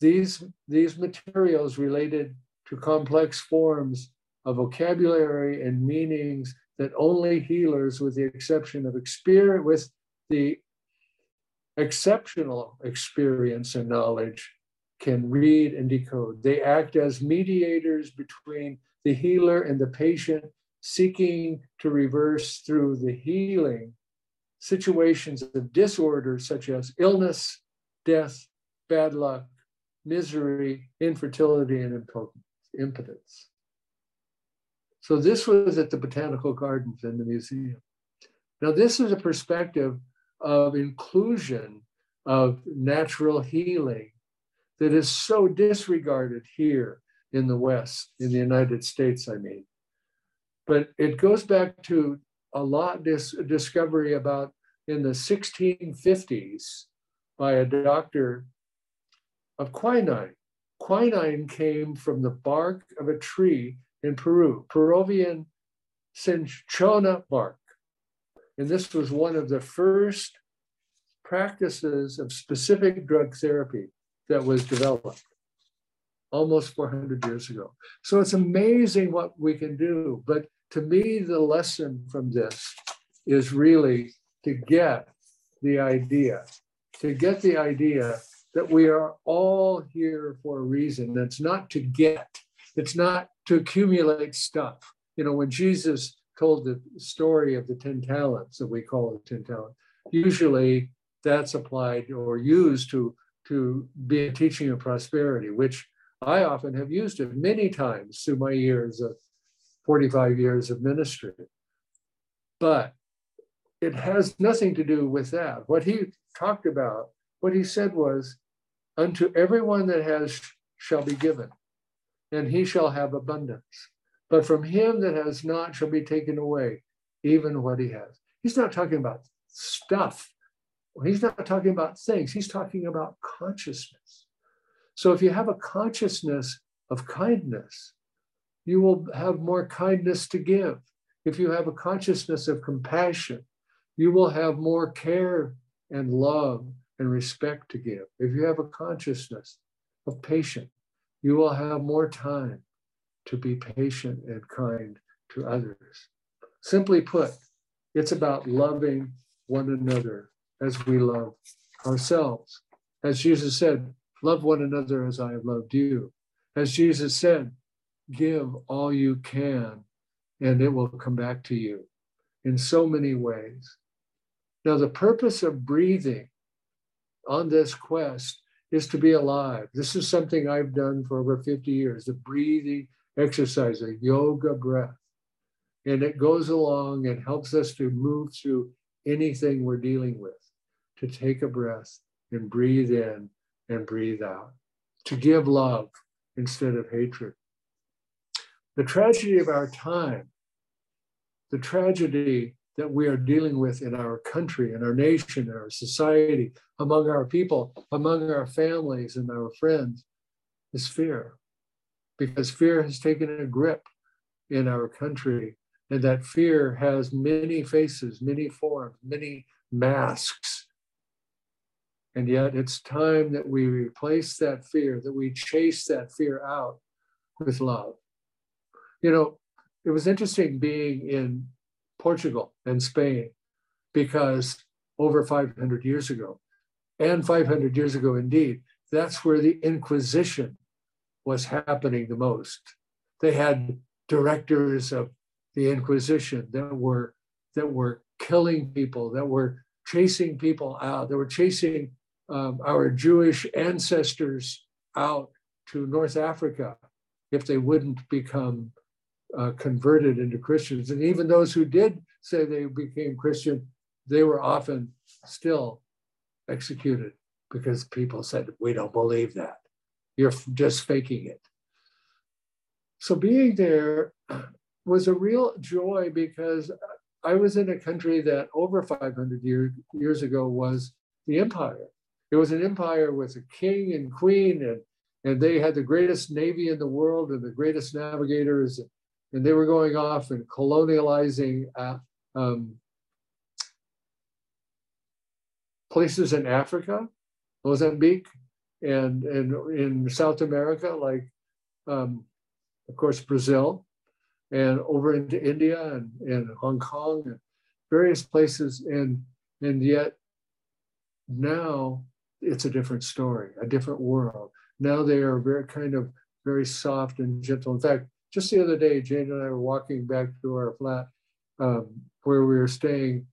These, these materials related to complex forms of vocabulary and meanings that only healers, with the exception of experience, with the exceptional experience and knowledge, can read and decode. They act as mediators between the healer and the patient, seeking to reverse through the healing situations of disorder such as illness, death, bad luck, misery, infertility, and impotence. So this was at the Botanical Gardens in the museum. Now, this is a perspective of inclusion of natural healing that is so disregarded here in the West, in the United States, I mean. But it goes back to a lot this discovery about in the 1650s by a doctor of quinine. Quinine came from the bark of a tree in Peru, Peruvian cinchona bark. And this was one of the first practices of specific drug therapy that was developed almost 400 years ago. So it's amazing what we can do. But to me, the lesson from this is really to get the idea, to get the idea that we are all here for a reason. That's not to get, it's not to accumulate stuff. You know, when Jesus told the story of the 10 talents that we call the 10 talents, usually that's applied or used to to be a teaching of prosperity, which I often have used it many times through my years of 45 years of ministry. But it has nothing to do with that. What he talked about, what he said was, Unto everyone that has shall be given, and he shall have abundance. But from him that has not shall be taken away, even what he has. He's not talking about stuff he's not talking about things, he's talking about consciousness. So if you have a consciousness of kindness, you will have more kindness to give. If you have a consciousness of compassion, you will have more care and love and respect to give. If you have a consciousness of patience, you will have more time to be patient and kind to others. Simply put, it's about loving one another as we love ourselves. As Jesus said, love one another as I have loved you. As Jesus said, give all you can and it will come back to you in so many ways. Now, the purpose of breathing on this quest is to be alive. This is something I've done for over 50 years the breathing exercise, a yoga breath. And it goes along and helps us to move through anything we're dealing with to take a breath and breathe in and breathe out, to give love instead of hatred. The tragedy of our time, the tragedy that we are dealing with in our country, in our nation, in our society, among our people, among our families and our friends, is fear. Because fear has taken a grip in our country, and that fear has many faces, many forms, many masks. And yet it's time that we replace that fear, that we chase that fear out with love. You know, it was interesting being in Portugal and Spain because over 500 years ago, and 500 years ago, indeed, that's where the Inquisition was happening the most. They had directors of the Inquisition that were that were killing people, that were chasing people out, that were chasing um, our Jewish ancestors out to North Africa if they wouldn't become uh, converted into Christians. And even those who did say they became Christian, they were often still executed because people said, We don't believe that. You're just faking it. So being there was a real joy because I was in a country that over 500 year, years ago was the empire. It was an empire with a king and queen, and, and they had the greatest navy in the world and the greatest navigators. And they were going off and colonializing uh, um, places in Africa, Mozambique, and, and in South America, like, um, of course, Brazil, and over into India and, and Hong Kong and various places. And, and yet now it's a different story, a different world. Now they are very kind of very soft and gentle. In fact, just the other day, Jane and I were walking back to our flat um, where we were staying,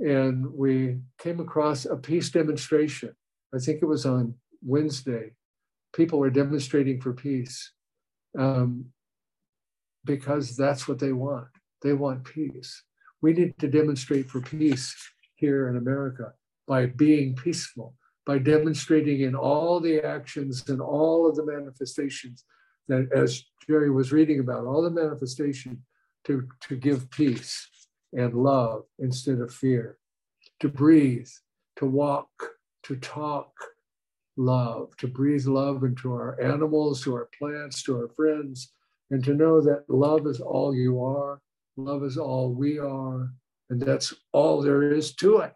and we came across a peace demonstration. I think it was on Wednesday. People are demonstrating for peace um, because that's what they want. They want peace. We need to demonstrate for peace here in America by being peaceful, by demonstrating in all the actions and all of the manifestations that, as Jerry was reading about, all the manifestation to, to give peace and love instead of fear, to breathe, to walk, to talk love, to breathe love into our animals, to our plants, to our friends, and to know that love is all you are, love is all we are, and that's all there is to it.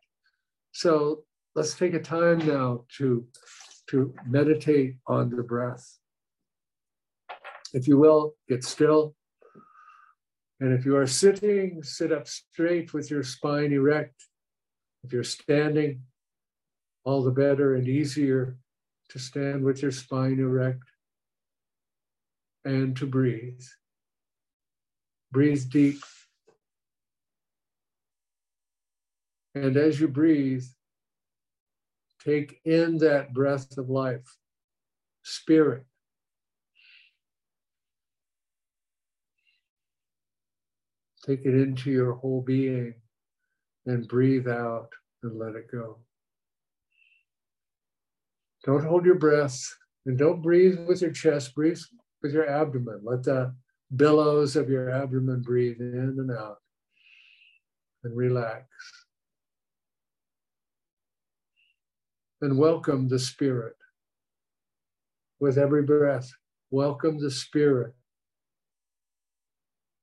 So let's take a time now to, to meditate on the breath. If you will, get still. And if you are sitting, sit up straight with your spine erect. If you're standing, all the better and easier to stand with your spine erect and to breathe. Breathe deep. And as you breathe, take in that breath of life, spirit. Take it into your whole being and breathe out and let it go. Don't hold your breath and don't breathe with your chest, breathe with your abdomen. Let the billows of your abdomen breathe in and out and relax. And welcome the Spirit. With every breath, welcome the Spirit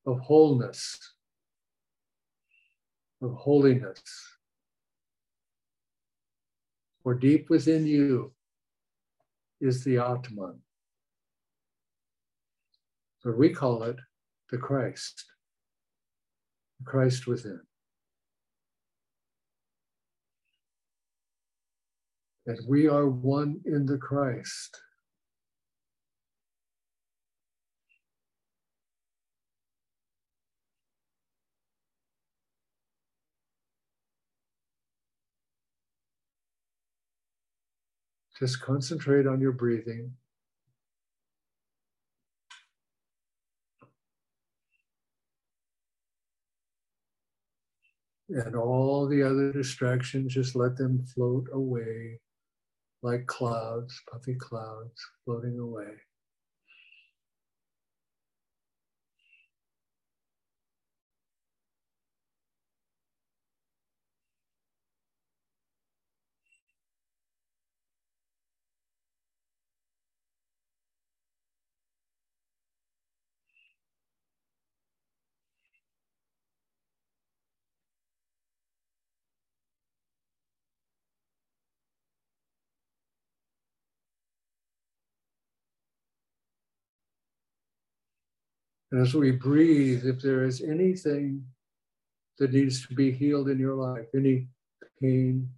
of wholeness, of holiness. For deep within you is the Atman. But we call it the Christ, the Christ within. That we are one in the Christ. Just concentrate on your breathing. And all the other distractions, just let them float away like clouds, puffy clouds floating away. And as we breathe, if there is anything that needs to be healed in your life, any pain,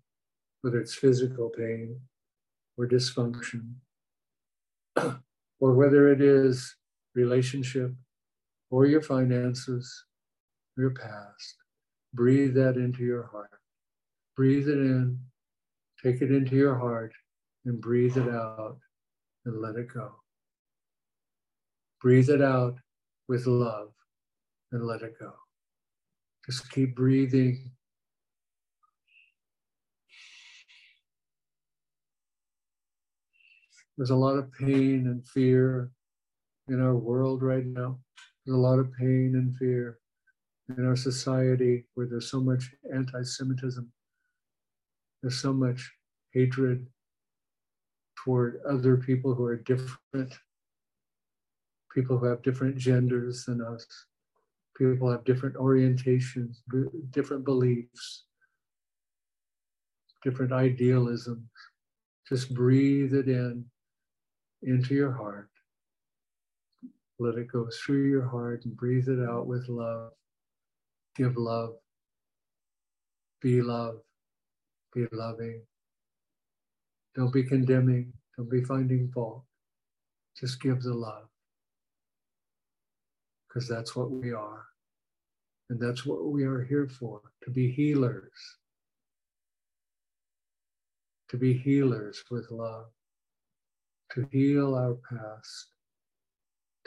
whether it's physical pain or dysfunction, or whether it is relationship or your finances, your past. Breathe that into your heart. Breathe it in, take it into your heart, and breathe it out and let it go. Breathe it out with love and let it go. Just keep breathing. There's a lot of pain and fear in our world right now. There's a lot of pain and fear in our society where there's so much anti Semitism. There's so much hatred toward other people who are different, people who have different genders than us, people have different orientations, different beliefs, different idealisms. Just breathe it in into your heart. Let it go through your heart and breathe it out with love. Give love. Be love. Be loving. Don't be condemning. Don't be finding fault. Just give the love. Because that's what we are. And that's what we are here for to be healers. To be healers with love. To heal our past.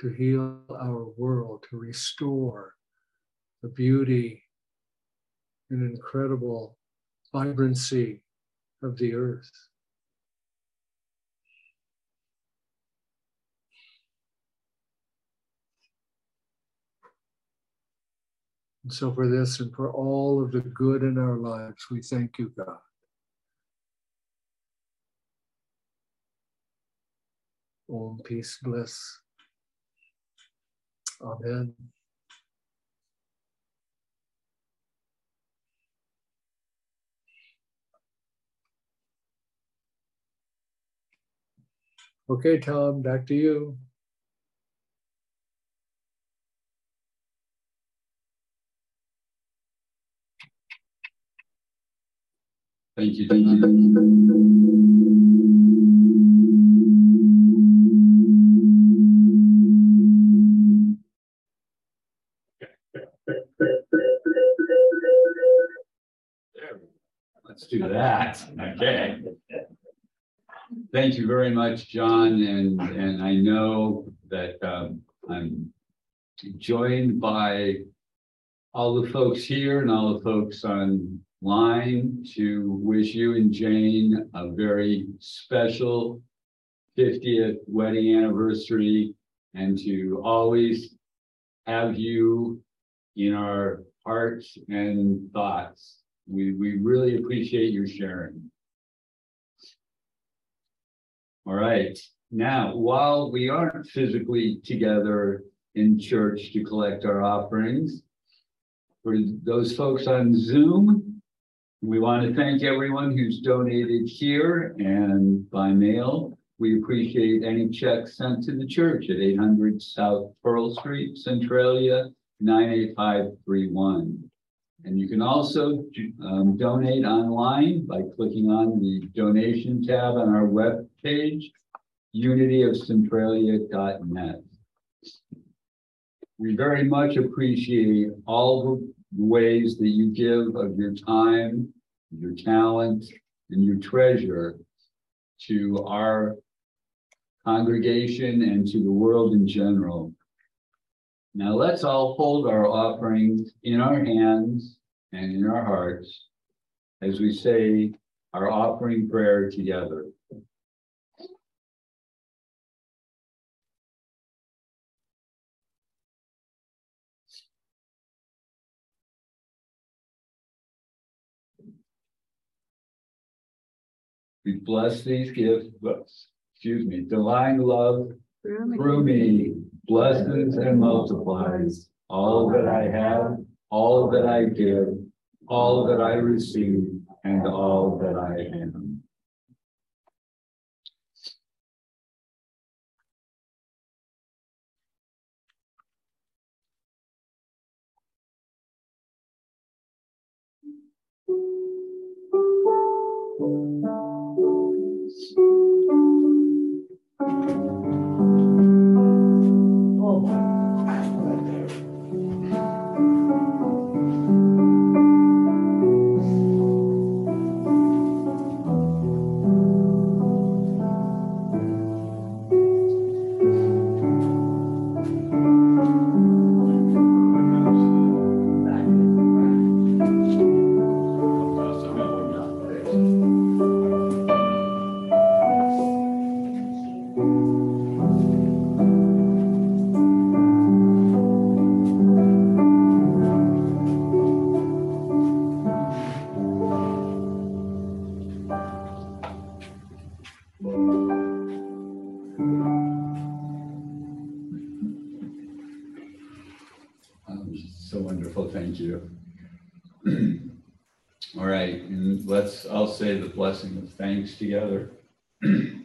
To heal our world. To restore the beauty and incredible vibrancy of the earth. And so, for this and for all of the good in our lives, we thank you, God. Om, peace, bliss. Amen. Okay, Tom, back to you. Thank you. Thank you. Let's do that. Okay. Thank you very much, John. And, and I know that um, I'm joined by all the folks here and all the folks online to wish you and Jane a very special 50th wedding anniversary and to always have you in our hearts and thoughts. We, we really appreciate your sharing. All right. Now, while we aren't physically together in church to collect our offerings, for those folks on Zoom, we want to thank everyone who's donated here and by mail. We appreciate any checks sent to the church at 800 South Pearl Street, Centralia, 98531. And you can also um, donate online by clicking on the donation tab on our web page, unityofcentralia.net. We very much appreciate all the ways that you give of your time, your talent, and your treasure to our congregation and to the world in general. Now let's all hold our offerings in our hands and in our hearts as we say our offering prayer together. We bless these gifts, excuse me, divine love through me blesses and multiplies all that I have, all that I give, all that I receive, and all that I am. Thank you. All right, and let's, I'll say the blessing of thanks together.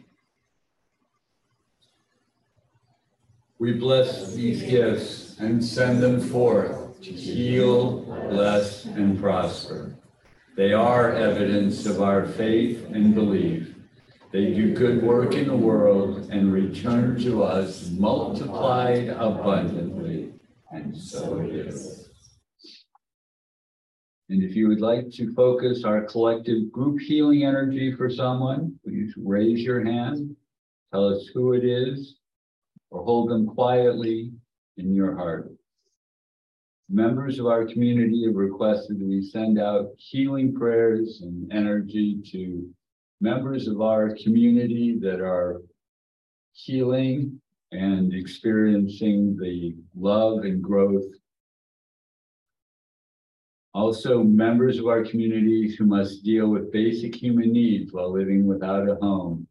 We bless these gifts and send them forth to heal, bless, and prosper. They are evidence of our faith and belief. They do good work in the world and return to us multiplied abundantly. And so it is. And if you would like to focus our collective group healing energy for someone, please raise your hand, tell us who it is, or hold them quietly in your heart. Members of our community have requested that we send out healing prayers and energy to members of our community that are healing and experiencing the love and growth. Also, members of our communities who must deal with basic human needs while living without a home.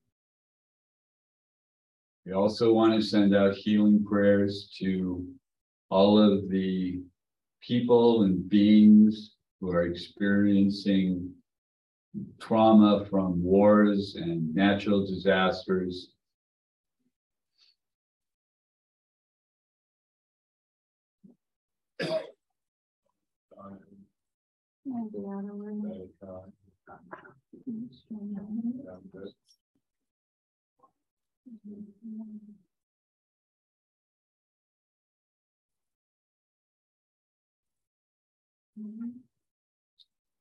We also want to send out healing prayers to all of the people and beings who are experiencing trauma from wars and natural disasters.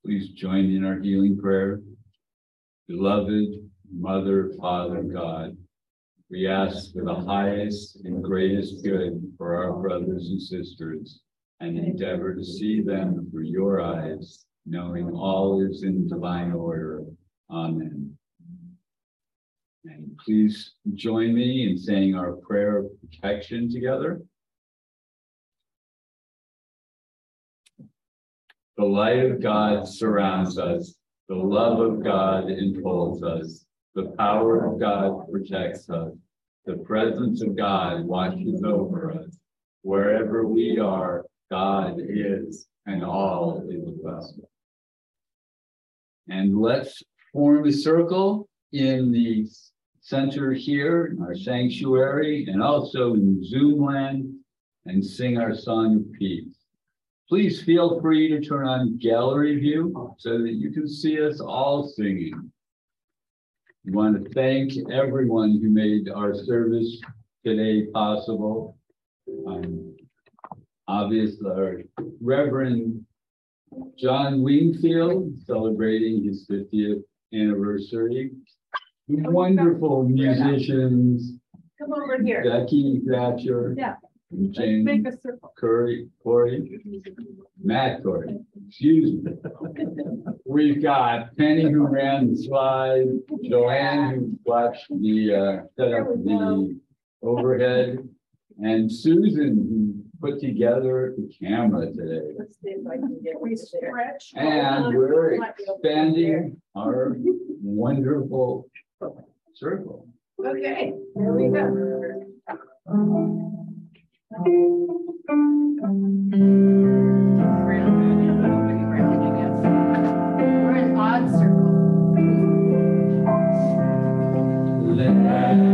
Please join in our healing prayer. Beloved Mother, Father, God, we ask for the highest and greatest good for our brothers and sisters and endeavor to see them through your eyes, knowing all is in divine order. Amen. And please join me in saying our prayer of protection together. The light of God surrounds us. The love of God enfolds us. The power of God protects us. The presence of God watches over us. Wherever we are, God is, and all is well. And let's form a circle in the center here, in our sanctuary, and also in Zoom land, and sing our song of peace. Please feel free to turn on gallery view so that you can see us all singing. We want to thank everyone who made our service today possible. Obviously, our Reverend John Wingfield celebrating his 50th anniversary. Wonderful musicians, Come over here. Becky Thatcher. Yeah. Jane make a circle. Curry, Corey, Matt Corey, excuse me. We've got Penny who ran the slide, Joanne who watched the, uh, set up the overhead, and Susan who put together the camera today. Let's see if I can get we stretch. And we're expanding our wonderful circle. Okay, here we go. We're in odd circle. was